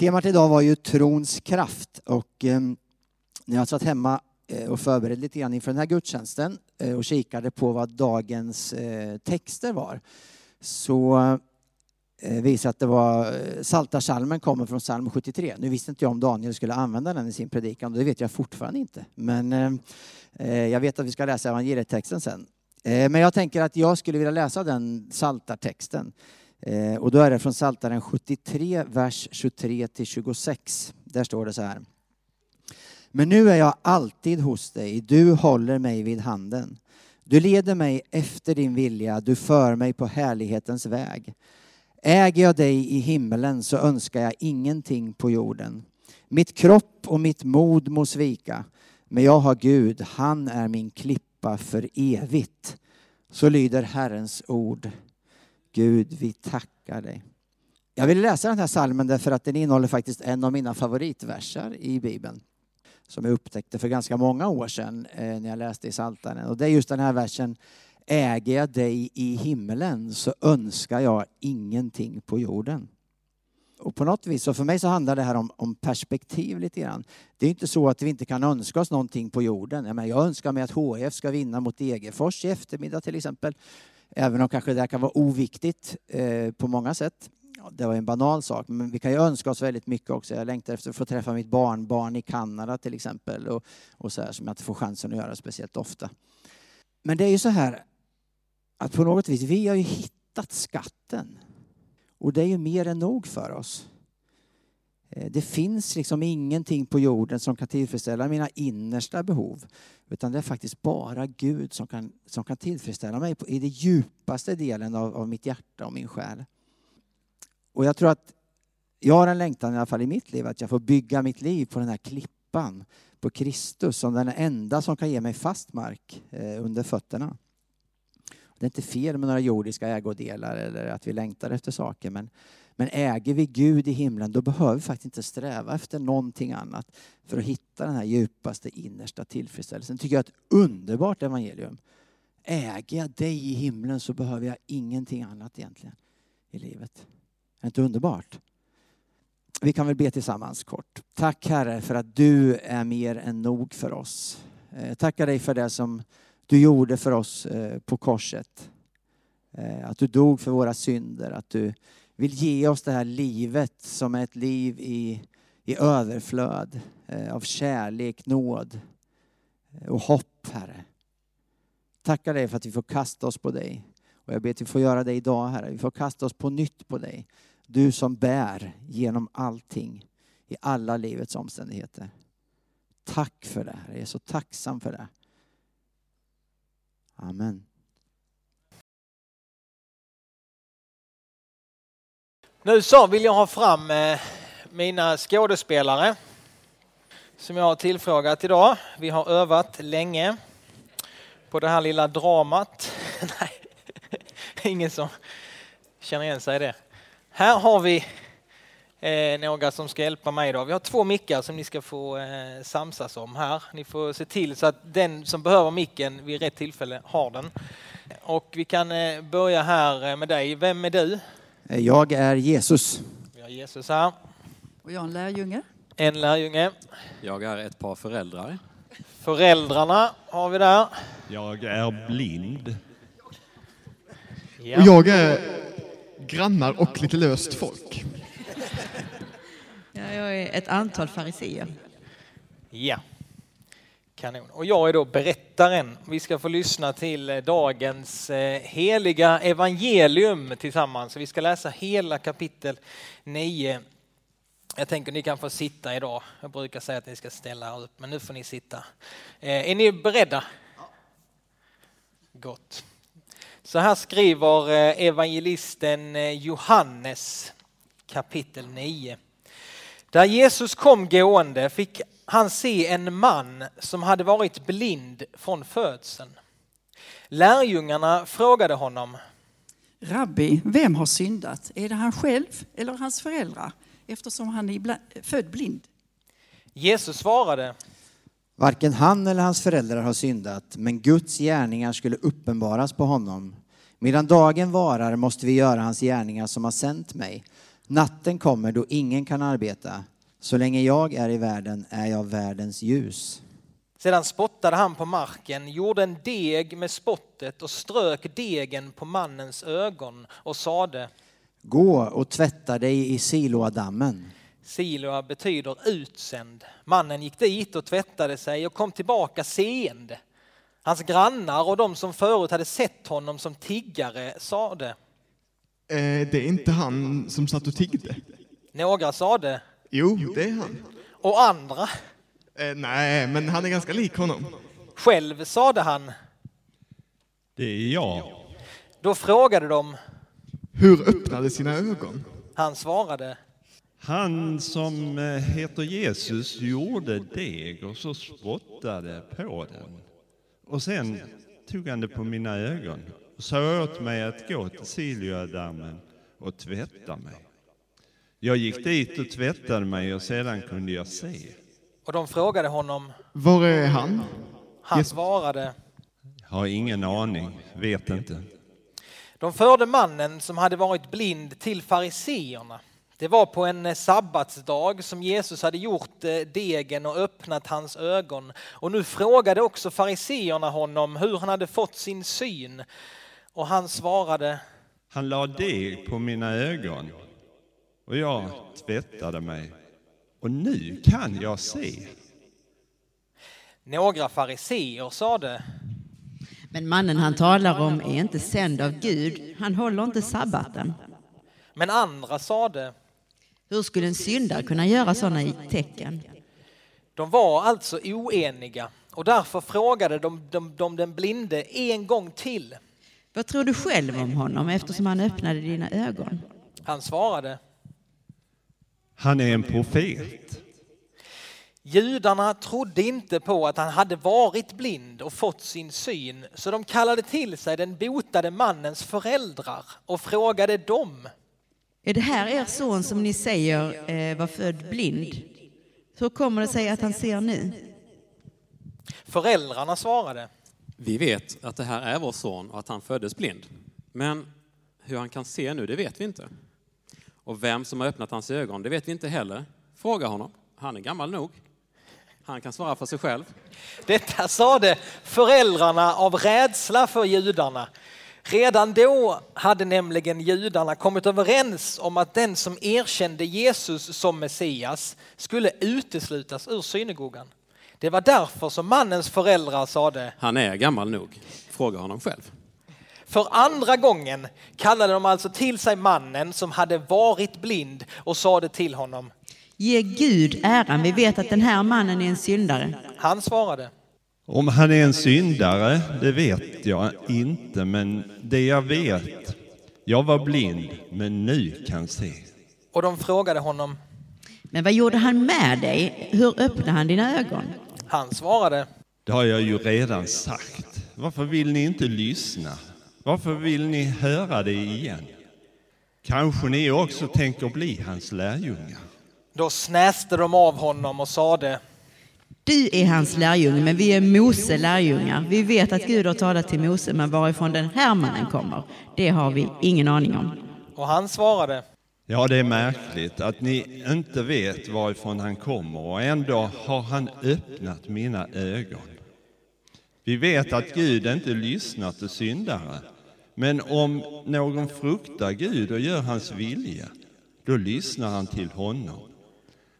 Temat idag var ju trons kraft och eh, när jag satt hemma eh, och förberedde lite grann inför den här gudstjänsten eh, och kikade på vad dagens eh, texter var så eh, visade att det var eh, Salta salmen kommer från psalm 73. Nu visste inte jag om Daniel skulle använda den i sin predikan, det vet jag fortfarande inte. Men eh, eh, jag vet att vi ska läsa evangelietexten sen. Eh, men jag tänker att jag skulle vilja läsa den Saltartexten. Eh, och då är det från Psaltaren 73, vers 23 till 26. Där står det så här. Men nu är jag alltid hos dig, du håller mig vid handen. Du leder mig efter din vilja, du för mig på härlighetens väg. Äger jag dig i himmelen så önskar jag ingenting på jorden. Mitt kropp och mitt mod må svika, men jag har Gud, han är min klippa för evigt. Så lyder Herrens ord. Gud, vi tackar dig. Jag vill läsa den här salmen därför att den innehåller faktiskt en av mina favoritverser i Bibeln. Som jag upptäckte för ganska många år sedan eh, när jag läste i Saltaren. Och det är just den här versen. Äger jag dig i himlen så önskar jag ingenting på jorden. Och på något vis, så för mig så handlar det här om, om perspektiv lite grann. Det är inte så att vi inte kan önska oss någonting på jorden. Jag, menar, jag önskar mig att HF ska vinna mot Degerfors i eftermiddag till exempel. Även om kanske det kan vara oviktigt eh, på många sätt. Det var en banal sak, men vi kan ju önska oss väldigt mycket också. Jag längtar efter att få träffa mitt barnbarn i Kanada till exempel och, och så här, som jag inte får chansen att göra speciellt ofta. Men det är ju så här att på något vis, vi har ju hittat skatten. Och det är ju mer än nog för oss. Eh, det finns liksom ingenting på jorden som kan tillfredsställa mina innersta behov. Utan det är faktiskt bara Gud som kan, som kan tillfredsställa mig i den djupaste delen av, av mitt hjärta och min själ. Och jag tror att jag har en längtan i alla fall i mitt liv att jag får bygga mitt liv på den här klippan, på Kristus som den enda som kan ge mig fast mark eh, under fötterna. Det är inte fel med några jordiska ägodelar eller att vi längtar efter saker men men äger vi Gud i himlen då behöver vi faktiskt inte sträva efter någonting annat för att hitta den här djupaste innersta tillfredsställelsen. Det tycker jag är ett underbart evangelium. Äger jag dig i himlen så behöver jag ingenting annat egentligen i livet. Är det inte underbart? Vi kan väl be tillsammans kort. Tack Herre för att du är mer än nog för oss. Eh, tackar dig för det som du gjorde för oss eh, på korset. Eh, att du dog för våra synder, att du vill ge oss det här livet som är ett liv i, i överflöd eh, av kärlek, nåd eh, och hopp, Herre. Tackar dig för att vi får kasta oss på dig. Och jag ber att vi får göra det idag, Herre. Vi får kasta oss på nytt på dig. Du som bär genom allting i alla livets omständigheter. Tack för det, Herre. Jag är så tacksam för det. Amen. Nu så vill jag ha fram eh, mina skådespelare som jag har tillfrågat idag. Vi har övat länge på det här lilla dramat. Nej, ingen som känner igen sig i det. Här har vi eh, några som ska hjälpa mig idag. Vi har två mickar som ni ska få eh, samsas om här. Ni får se till så att den som behöver micken vid rätt tillfälle har den. Och vi kan börja här med dig. Vem är du? Jag är Jesus. Vi har Jesus här. Och jag är en lärjunge. En lärjunge. Jag är ett par föräldrar. Föräldrarna har vi där. Jag är blind. Ja. Och jag är grannar och lite löst folk. Ja, jag är ett antal fariseer. Ja. Kanon. Och jag är då berättaren. Vi ska få lyssna till eh, dagens eh, heliga evangelium tillsammans. Vi ska läsa hela kapitel 9. Jag tänker ni kan få sitta idag. Jag brukar säga att ni ska ställa upp, men nu får ni sitta. Eh, är ni beredda? Gott. Så här skriver evangelisten Johannes kapitel 9. Där Jesus kom gående fick han se en man som hade varit blind från födseln. Lärjungarna frågade honom. Rabbi, vem har syndat? Är det han själv eller hans föräldrar? Eftersom han är född blind. Jesus svarade. Varken han eller hans föräldrar har syndat, men Guds gärningar skulle uppenbaras på honom. Medan dagen varar måste vi göra hans gärningar som har sänt mig. Natten kommer då ingen kan arbeta. Så länge jag är i världen är jag världens ljus. Sedan spottade han på marken, gjorde en deg med spottet och strök degen på mannens ögon och sade Gå och tvätta dig i Siloadammen. Siloa betyder utsänd. Mannen gick dit och tvättade sig och kom tillbaka seende. Hans grannar och de som förut hade sett honom som tiggare sade. Eh, det är inte han som satt och tiggde. Några sade Jo, det är han. och andra. Eh, nej, men han är ganska lik honom. Själv sade han. Det är jag. Då frågade de. Hur öppnade sina ögon? Han svarade. Han som eh, heter Jesus gjorde deg och så spottade på den. Och sen tog han det på mina ögon och sa åt mig att gå till Silioadammen och tvätta mig. Jag gick dit och tvättade mig och sedan kunde jag se. Och de frågade honom. Var är han? Han svarade. Har ingen aning, vet inte. De förde mannen som hade varit blind till fariseerna. Det var på en sabbatsdag som Jesus hade gjort eh, degen och öppnat hans ögon. Och nu frågade också fariseerna honom hur han hade fått sin syn. Och han svarade. Han la deg på mina ögon och jag tvättade mig. Och nu kan jag se. Några fariseer sade. Men mannen han talar om är inte sänd av Gud. Han håller inte sabbaten. Men andra sade. Hur skulle en syndare kunna göra sådana tecken? De var alltså oeniga och därför frågade de, de, de den blinde en gång till. Vad tror du själv om honom eftersom han öppnade dina ögon? Han svarade. Han är en profet. Judarna trodde inte på att han hade varit blind och fått sin syn, så de kallade till sig den botade mannens föräldrar och frågade dem. Är det här er son som ni säger eh, var född blind? Hur kommer det sig att han ser nu? Föräldrarna svarade. Vi vet att det här är vår son och att han föddes blind. Men hur han kan se nu, det vet vi inte. Och vem som har öppnat hans ögon, det vet vi inte heller. Fråga honom. Han är gammal nog. Han kan svara för sig själv. Detta sade föräldrarna av rädsla för judarna. Redan då hade nämligen judarna kommit överens om att den som erkände Jesus som Messias skulle uteslutas ur synagogan. Det var därför som mannens föräldrar sade Han är gammal nog. Fråga honom själv. För andra gången kallade de alltså till sig mannen som hade varit blind och sade till honom. Ge Gud äran. Vi vet att den här mannen är en syndare. Han svarade. Om han är en syndare, det vet jag inte, men det jag vet, jag var blind, men nu kan se. Och de frågade honom. Men vad gjorde han med dig? Hur öppnade han dina ögon? Han svarade. Det har jag ju redan sagt. Varför vill ni inte lyssna? Varför vill ni höra det igen? Kanske ni också tänker bli hans lärjungar? Då snäste de av honom och sade. Du är hans lärjunge, men vi är Mose lärjungar. Vi vet att Gud har talat till Mose, men varifrån den här mannen kommer, det har vi ingen aning om. Och han svarade. Ja, det är märkligt att ni inte vet varifrån han kommer och ändå har han öppnat mina ögon. Vi vet att Gud inte lyssnar till syndare, men om någon fruktar Gud och gör hans vilja, då lyssnar han till honom.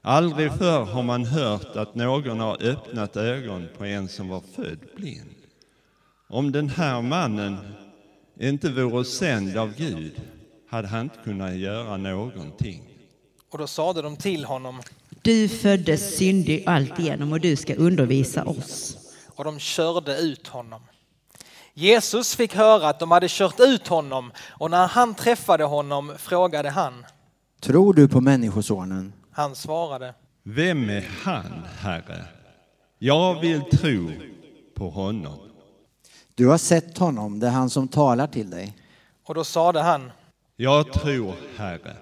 Aldrig förr har man hört att någon har öppnat ögon på en som var född blind. Om den här mannen inte vore sänd av Gud hade han inte kunnat göra någonting. Och då sade de till honom. Du föddes syndig alltigenom och du ska undervisa oss. Och de körde ut honom. Jesus fick höra att de hade kört ut honom och när han träffade honom frågade han. Tror du på Människosonen? Han svarade. Vem är han, Herre? Jag vill tro på honom. Du har sett honom, det är han som talar till dig. Och då sade han. Jag tror, Herre.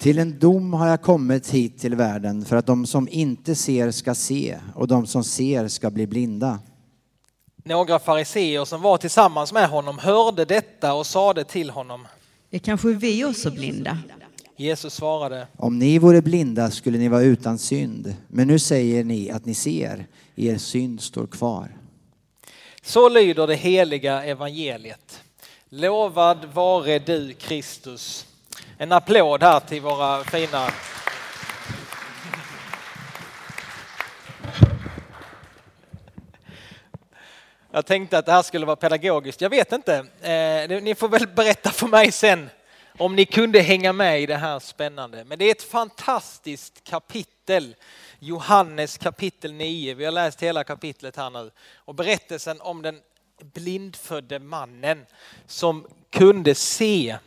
Till en dom har jag kommit hit till världen för att de som inte ser ska se och de som ser ska bli blinda. Några fariseer som var tillsammans med honom hörde detta och sade till honom. Är kanske vi också blinda? Jesus svarade, Om ni vore blinda skulle ni vara utan synd. Men nu säger ni att ni ser. Er synd står kvar. så lyder det heliga evangeliet. Lovad vare du Kristus. En applåd här till våra fina Jag tänkte att det här skulle vara pedagogiskt. Jag vet inte. Eh, ni får väl berätta för mig sen om ni kunde hänga med i det här spännande. Men det är ett fantastiskt kapitel. Johannes kapitel 9. Vi har läst hela kapitlet här nu. Och berättelsen om den blindfödde mannen som kunde se.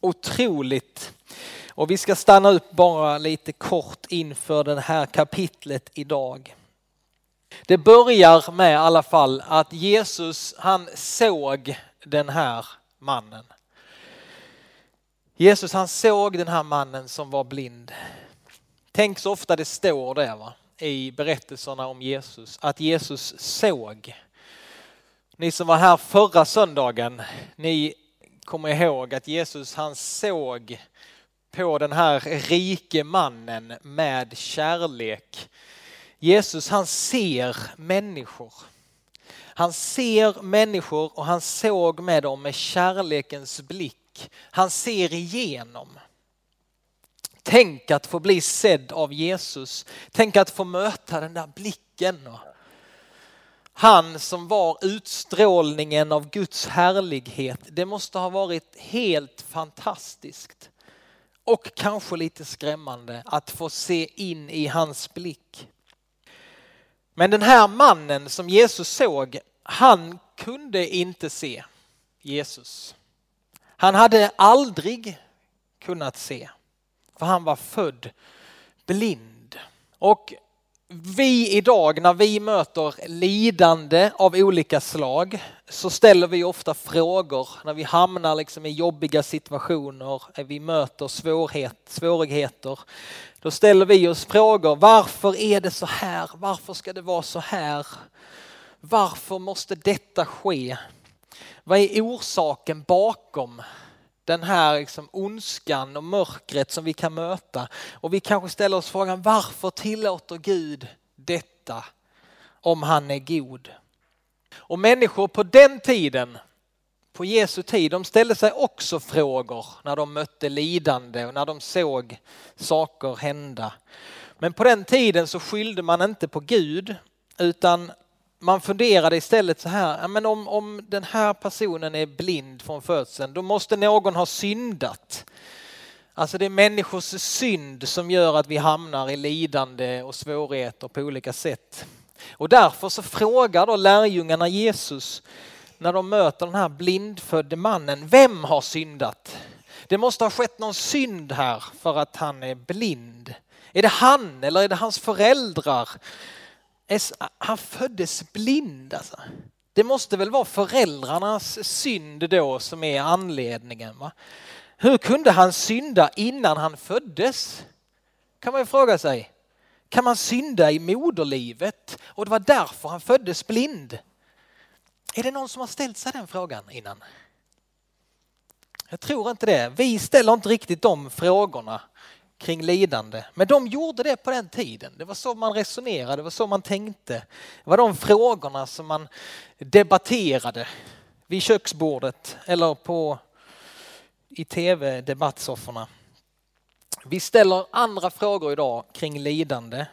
Otroligt. Och vi ska stanna upp bara lite kort inför det här kapitlet idag. Det börjar med i alla fall att Jesus han såg den här mannen. Jesus han såg den här mannen som var blind. Tänk så ofta det står det va? i berättelserna om Jesus, att Jesus såg. Ni som var här förra söndagen, ni komma ihåg att Jesus han såg på den här rike mannen med kärlek. Jesus han ser människor. Han ser människor och han såg med dem med kärlekens blick. Han ser igenom. Tänk att få bli sedd av Jesus. Tänk att få möta den där blicken. Han som var utstrålningen av Guds härlighet. Det måste ha varit helt fantastiskt. Och kanske lite skrämmande att få se in i hans blick. Men den här mannen som Jesus såg, han kunde inte se Jesus. Han hade aldrig kunnat se, för han var född blind. Och vi idag när vi möter lidande av olika slag så ställer vi ofta frågor när vi hamnar liksom i jobbiga situationer, vi möter svårhet, svårigheter. Då ställer vi oss frågor, varför är det så här? Varför ska det vara så här? Varför måste detta ske? Vad är orsaken bakom den här liksom ondskan och mörkret som vi kan möta? Och vi kanske ställer oss frågan, varför tillåter Gud detta om han är god? Och människor på den tiden, på Jesu tid, de ställde sig också frågor när de mötte lidande och när de såg saker hända. Men på den tiden så skyllde man inte på Gud utan man funderade istället så här, men om, om den här personen är blind från födseln, då måste någon ha syndat. Alltså det är människors synd som gör att vi hamnar i lidande och svårigheter på olika sätt. Och därför så frågar då lärjungarna Jesus när de möter den här blindfödde mannen, vem har syndat? Det måste ha skett någon synd här för att han är blind. Är det han eller är det hans föräldrar? Han föddes blind alltså. Det måste väl vara föräldrarnas synd då som är anledningen. Va? Hur kunde han synda innan han föddes? Kan man ju fråga sig. Kan man synda i moderlivet och det var därför han föddes blind? Är det någon som har ställt sig den frågan innan? Jag tror inte det. Vi ställer inte riktigt de frågorna kring lidande. Men de gjorde det på den tiden. Det var så man resonerade, det var så man tänkte. Det var de frågorna som man debatterade vid köksbordet eller på, i tv-debattsofforna. Vi ställer andra frågor idag kring lidande.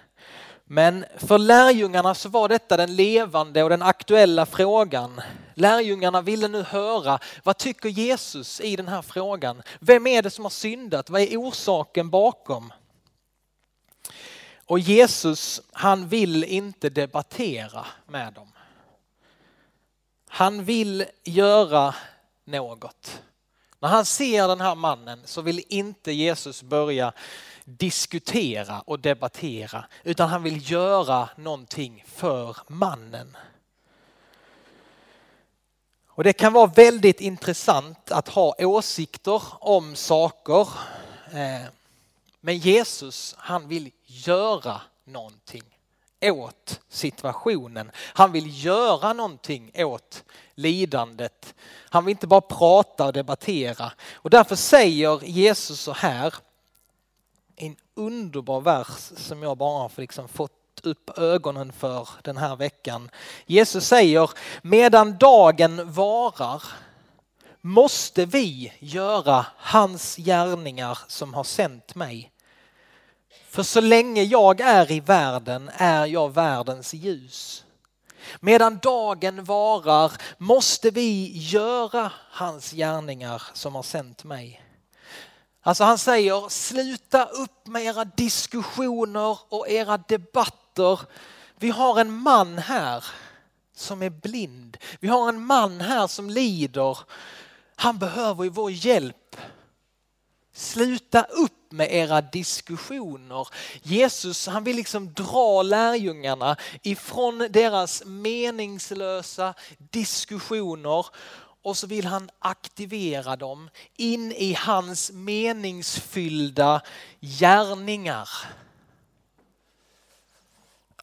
Men för lärjungarna så var detta den levande och den aktuella frågan. Lärjungarna ville nu höra, vad tycker Jesus i den här frågan? Vem är det som har syndat? Vad är orsaken bakom? Och Jesus, han vill inte debattera med dem. Han vill göra något. När han ser den här mannen så vill inte Jesus börja diskutera och debattera utan han vill göra någonting för mannen. Och Det kan vara väldigt intressant att ha åsikter om saker. Eh, men Jesus han vill göra någonting. åt situationen. Han vill göra någonting åt lidandet. Han vill inte bara prata och debattera. Och därför säger Jesus så här, en underbar vers som jag bara har liksom fått upp ögonen för den här veckan. Jesus säger, medan dagen varar måste vi göra hans gärningar som har sänt mig. För så länge jag är i världen är jag världens ljus. Medan dagen varar måste vi göra hans gärningar som har sänt mig. Alltså han säger sluta upp med era diskussioner och era debatter. Vi har en man här som är blind. Vi har en man här som lider. Han behöver ju vår hjälp. Sluta upp med era diskussioner. Jesus han vill liksom dra lärjungarna ifrån deras meningslösa diskussioner och så vill han aktivera dem in i hans meningsfyllda gärningar.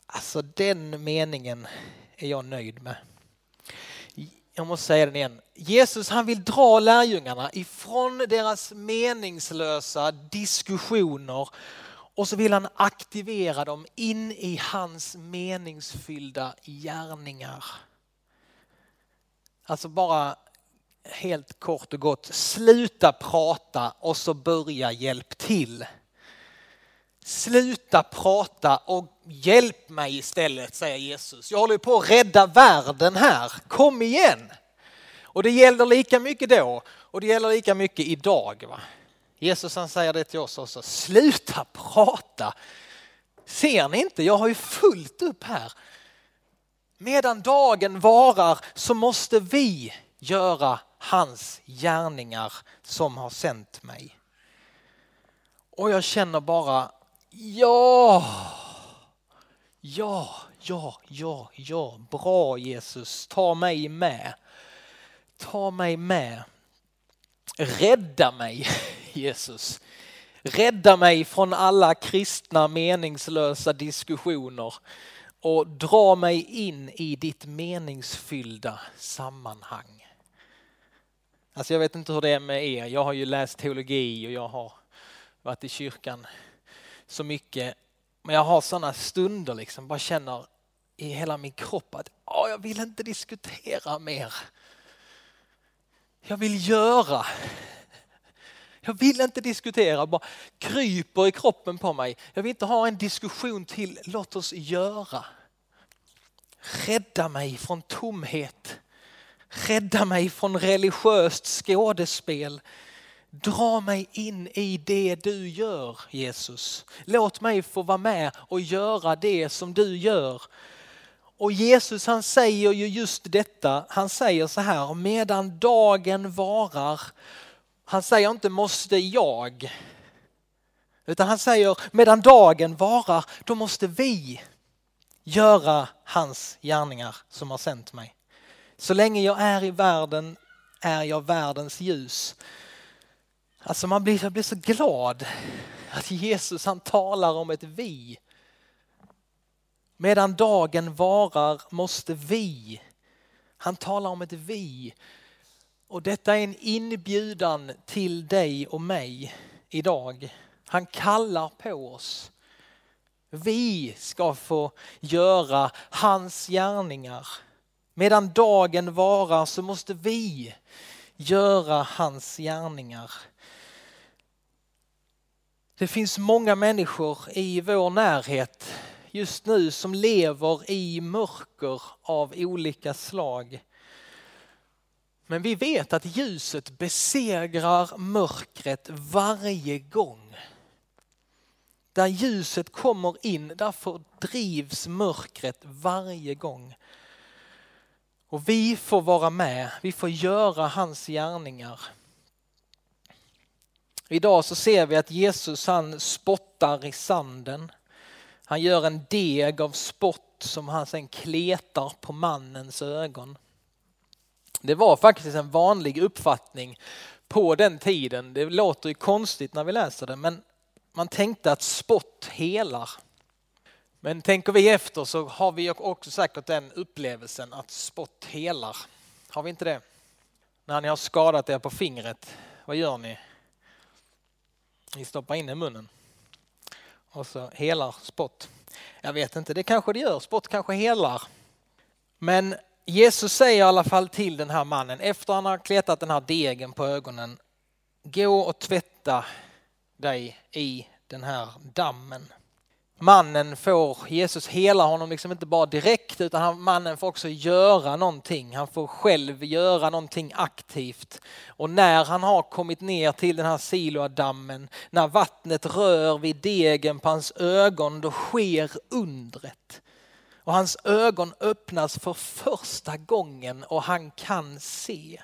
Alltså den meningen är jag nöjd med jag måste säga den igen. Jesus han vill dra lärjungarna ifrån deras meningslösa diskussioner och så vill han aktivera dem in i hans meningsfyllda gärningar. Alltså bara helt kort och gott, sluta prata och så börja hjälp till. Sluta prata och hjälp mig istället, säger Jesus. Jag håller på att rädda världen här. Kom igen! Och det gäller lika mycket då och det gäller lika mycket idag. Va? Jesus han säger det till oss också. Sluta prata! Ser ni inte? Jag har ju fullt upp här. Medan dagen varar så måste vi göra hans gärningar som har sänt mig. Och jag känner bara Ja, ja, ja, ja, ja, bra Jesus, ta mig med. Ta mig med. Rädda mig Jesus. Rädda mig från alla kristna meningslösa diskussioner och dra mig in i ditt meningsfyllda sammanhang. Alltså jag vet inte hur det är med er. Jag har ju läst teologi och jag har varit i kyrkan så mycket. Men jag har sådana stunder liksom, bara känner i hela min kropp att åh, jag vill inte diskutera mer. Jag vill göra. Jag vill inte diskutera, bara kryper i kroppen på mig. Jag vill inte ha en diskussion till, låt oss göra. Rädda mig från tomhet. Rädda mig från religiöst skådespel. Dra mig in i det du gör Jesus. Låt mig få vara med och göra det som du gör. Och Jesus han säger ju just detta, han säger så här, medan dagen varar, han säger inte måste jag, utan han säger medan dagen varar, då måste vi göra hans gärningar som har sänt mig. Så länge jag är i världen är jag världens ljus. Alltså man blir, jag blir så glad att Jesus han talar om ett vi. Medan dagen varar måste vi. Han talar om ett vi. Och detta är en inbjudan till dig och mig idag. Han kallar på oss. Vi ska få göra hans gärningar. Medan dagen varar så måste vi göra hans gärningar. Det finns många människor i vår närhet just nu som lever i mörker av olika slag. Men vi vet att ljuset besegrar mörkret varje gång. Där ljuset kommer in, där fördrivs mörkret varje gång. Och vi får vara med, vi får göra hans gärningar. Idag så ser vi att Jesus han spottar i sanden. Han gör en deg av spott som han sen kletar på mannens ögon. Det var faktiskt en vanlig uppfattning på den tiden. Det låter ju konstigt när vi läser det men man tänkte att spott helar. Men tänker vi efter så har vi också säkert den upplevelsen att spott helar. Har vi inte det? När ni har skadat er på fingret, vad gör ni? Ni stoppar in i munnen. Och så helar spott. Jag vet inte, det kanske det gör. Spott kanske helar. Men Jesus säger i alla fall till den här mannen efter han har kletat den här degen på ögonen. Gå och tvätta dig i den här dammen mannen får, Jesus hela honom liksom inte bara direkt utan han, mannen får också göra någonting. Han får själv göra någonting aktivt. Och när han har kommit ner till den här Siloadammen, när vattnet rör vid degen på hans ögon, då sker undret. Och hans ögon öppnas för första gången och han kan se.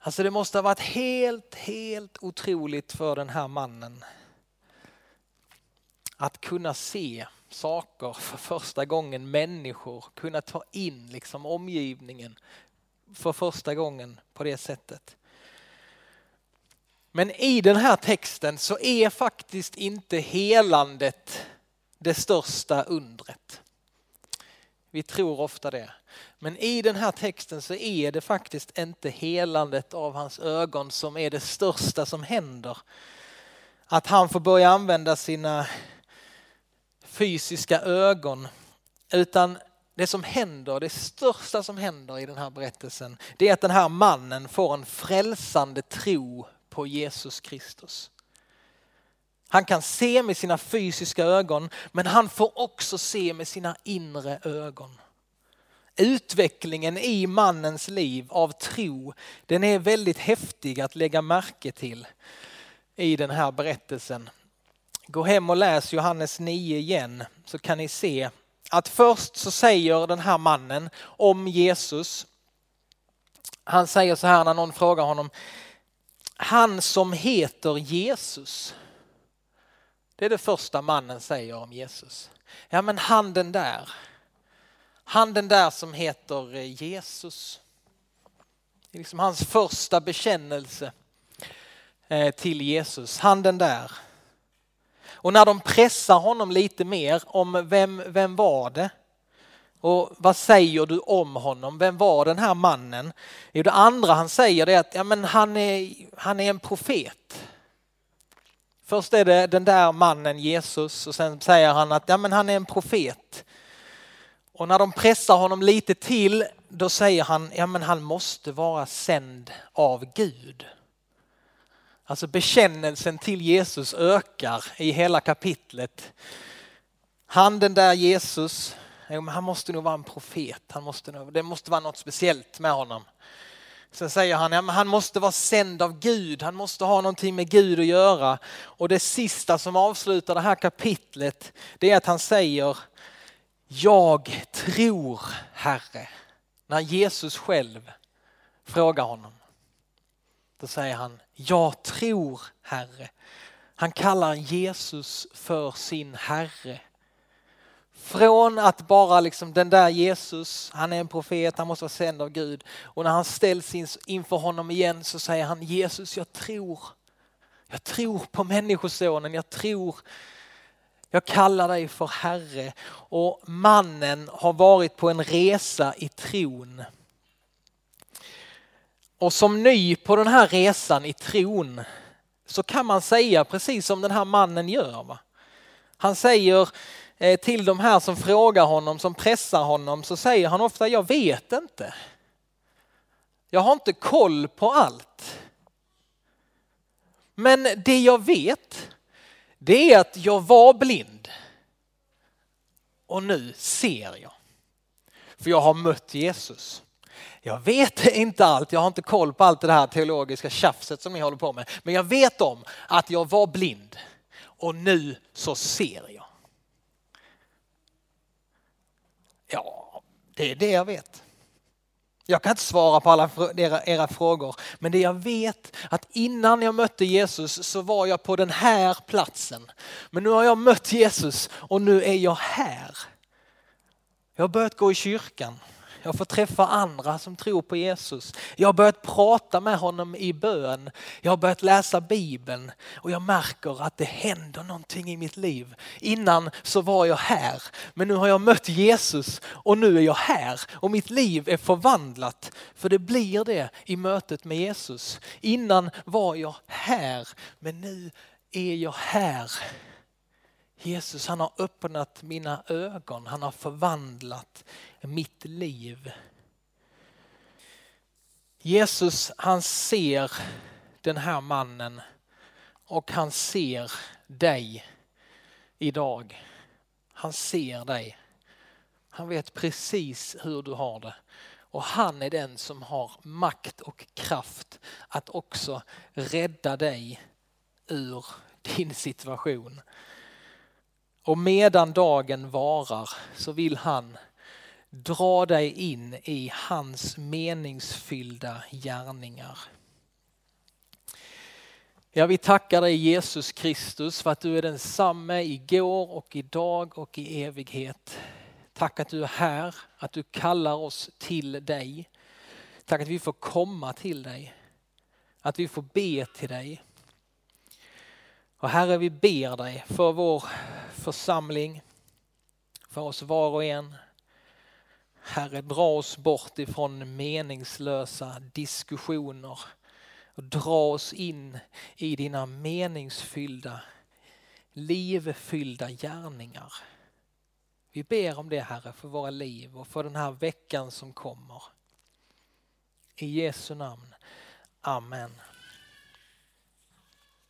Alltså det måste ha varit helt, helt otroligt för den här mannen att kunna se saker för första gången, människor, kunna ta in liksom omgivningen för första gången på det sättet. Men i den här texten så är faktiskt inte helandet det största undret. Vi tror ofta det. Men i den här texten så är det faktiskt inte helandet av hans ögon som är det största som händer. Att han får börja använda sina fysiska ögon. Utan det som händer, det största som händer i den här berättelsen, det är att den här mannen får en frälsande tro på Jesus Kristus. Han kan se med sina fysiska ögon, men han får också se med sina inre ögon. Utvecklingen i mannens liv av tro, den är väldigt häftig att lägga märke till i den här berättelsen. Gå hem och läs Johannes 9 igen så kan ni se att först så säger den här mannen om Jesus. Han säger så här när någon frågar honom. Han som heter Jesus. Det är det första mannen säger om Jesus. Ja men han den där. Han den där som heter eh, Jesus. Det är liksom hans första bekännelse eh, till Jesus. Han den där. Och när de pressar honom lite mer om vem, vem var det? Och vad säger du om honom? Vem var den här mannen? Jo, det andra han säger är att ja, men han, är, han är en profet. Först är det den där mannen Jesus och sen säger han att ja, men han är en profet. Och när de pressar honom lite till då säger han ja, men han måste vara sänd av Gud. Alltså bekännelsen till Jesus ökar i hela kapitlet. Han den där Jesus, eh, han måste nog vara en profet. Han måste nog, det måste vara något speciellt med honom. Sen säger han, ja, men han måste vara sänd av Gud, han måste ha någonting med Gud att göra. Och det sista som avslutar det här kapitlet, det är att han säger, jag tror Herre. När Jesus själv frågar honom. Då säger han, jag tror Herre. Han kallar Jesus för sin Herre. Från att bara liksom den där Jesus, han är en profet, han måste vara sänd av Gud. Och när han ställs inför honom igen så säger han Jesus jag tror. Jag tror på människosonen, jag tror jag kallar dig för Herre. Och mannen har varit på en resa i tron. Och som ny på den här resan i tron så kan man säga precis som den här mannen gör. Va? Han säger eh, till de här som frågar honom, som pressar honom, så säger han ofta jag vet inte. Jag har inte koll på allt. Men det jag vet, det är att jag var blind. Och nu ser jag. För jag har mött Jesus. Jag vet inte allt, jag har inte koll på allt det här teologiska tjafset som ni håller på med. Men jag vet om att jag var blind och nu så ser jag. Ja, det är det jag vet. Jag kan inte svara på alla era, era frågor, men det jag vet att innan jag mötte Jesus så var jag på den här platsen. Men nu har jag mött Jesus och nu är jag här. Jag har börjat gå i kyrkan. Jag får träffa andra som tror på Jesus. Jag har börjat prata med honom i bön. Jag har börjat läsa Bibeln och jag märker att det händer någonting i mitt liv. Innan så var jag här, men nu har jag mött Jesus och nu är jag här och mitt liv är förvandlat. För det blir det i mötet med Jesus. Innan var jag här, men nu är jag här. Jesus han har öppnat mina ögon, han har förvandlat mitt liv. Jesus han ser den här mannen och han ser dig idag. Han ser dig. Han vet precis hur du har det. Och han är den som har makt och kraft att också rädda dig ur din situation. Och medan dagen varar så vill han dra dig in i hans meningsfyllda gärningar. Ja, vi tackar dig Jesus Kristus för att du är densamme igår och idag och i evighet. Tack att du är här, att du kallar oss till dig. Tack att vi får komma till dig, att vi får be till dig. Och Herre, vi ber dig för vår församling, för oss var och en. Herre, dra oss bort ifrån meningslösa diskussioner och dra oss in i dina meningsfyllda, livfyllda gärningar. Vi ber om det Herre för våra liv och för den här veckan som kommer. I Jesu namn. Amen.